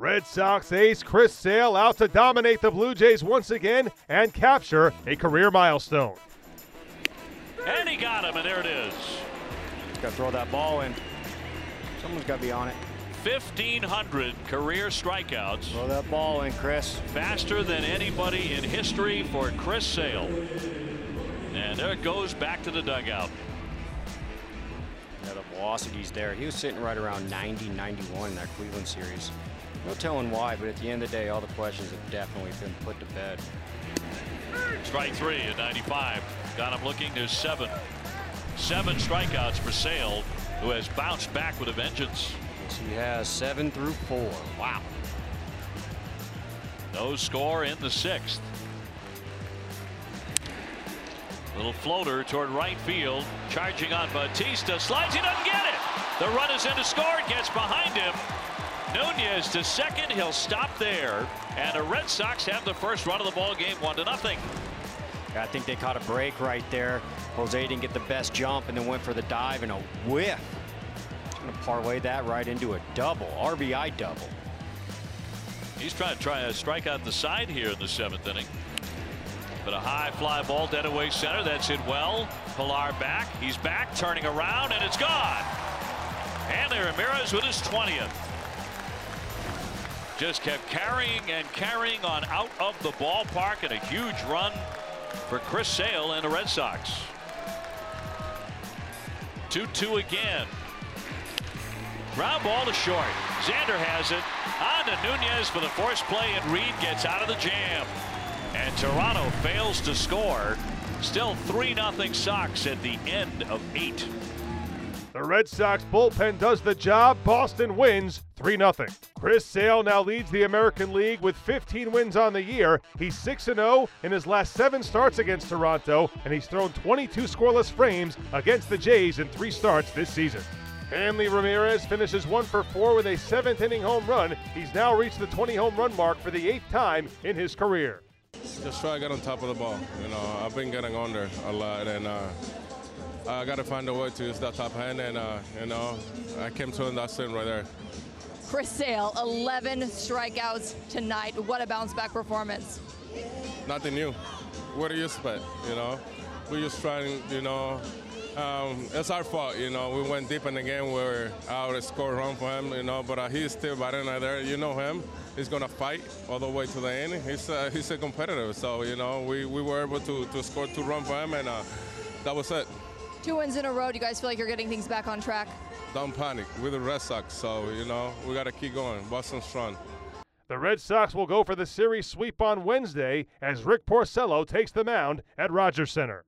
Red Sox ace Chris Sale out to dominate the Blue Jays once again and capture a career milestone. And he got him, and there it is. Got to throw that ball in. Someone's got to be on it. 1,500 career strikeouts. Throw that ball in, Chris. Faster than anybody in history for Chris Sale. And there it goes back to the dugout. Yeah, the velocity's there. He was sitting right around 90, 91 in that Cleveland series. No telling why, but at the end of the day, all the questions have definitely been put to bed. Strike three at 95. Got him looking. There's seven. Seven strikeouts for Sale, who has bounced back with a vengeance. Yes, he has seven through four. Wow. No score in the sixth. Little floater toward right field. Charging on Bautista. Slides. He doesn't get it. The run is in to score. Gets behind him. Nunez to second. He'll stop there. And the Red Sox have the first run of the ball game, one to nothing. I think they caught a break right there. Jose didn't get the best jump and then went for the dive and a whiff. Going to parlay that right into a double, RBI double. He's trying to try a strike out the side here in the seventh inning. But a high fly ball dead away center. That's hit well. Pilar back. He's back, turning around, and it's gone. Hanley Ramirez with his 20th. Just kept carrying and carrying on out of the ballpark and a huge run for Chris Sale and the Red Sox. 2-2 again. Ground ball to short. Xander has it. On to Nunez for the force play, and Reed gets out of the jam. And Toronto fails to score. Still 3-0 Sox at the end of eight. The Red Sox bullpen does the job. Boston wins 3 0. Chris Sale now leads the American League with 15 wins on the year. He's 6 0 in his last seven starts against Toronto, and he's thrown 22 scoreless frames against the Jays in three starts this season. Hanley Ramirez finishes one for four with a seventh inning home run. He's now reached the 20 home run mark for the eighth time in his career. Just try to get on top of the ball. You know, I've been getting under a lot, and uh, I got to find a way to use that top hand, and uh, you know, I came to that swing right there. Chris Sale, 11 strikeouts tonight. What a bounce back performance. Nothing new. What do you expect? You know, we're just trying. You know, um, it's our fault. You know, we went deep in the game. We were out to score run for him. You know, but uh, he's still batting out there. You know him. He's gonna fight all the way to the end. He's uh, he's a competitor. So you know, we, we were able to, to score two runs for him, and uh, that was it. Two wins in a row. Do you guys feel like you're getting things back on track? Don't panic. We're the Red Sox, so you know we got to keep going. Boston strong. The Red Sox will go for the series sweep on Wednesday as Rick Porcello takes the mound at Rogers Center.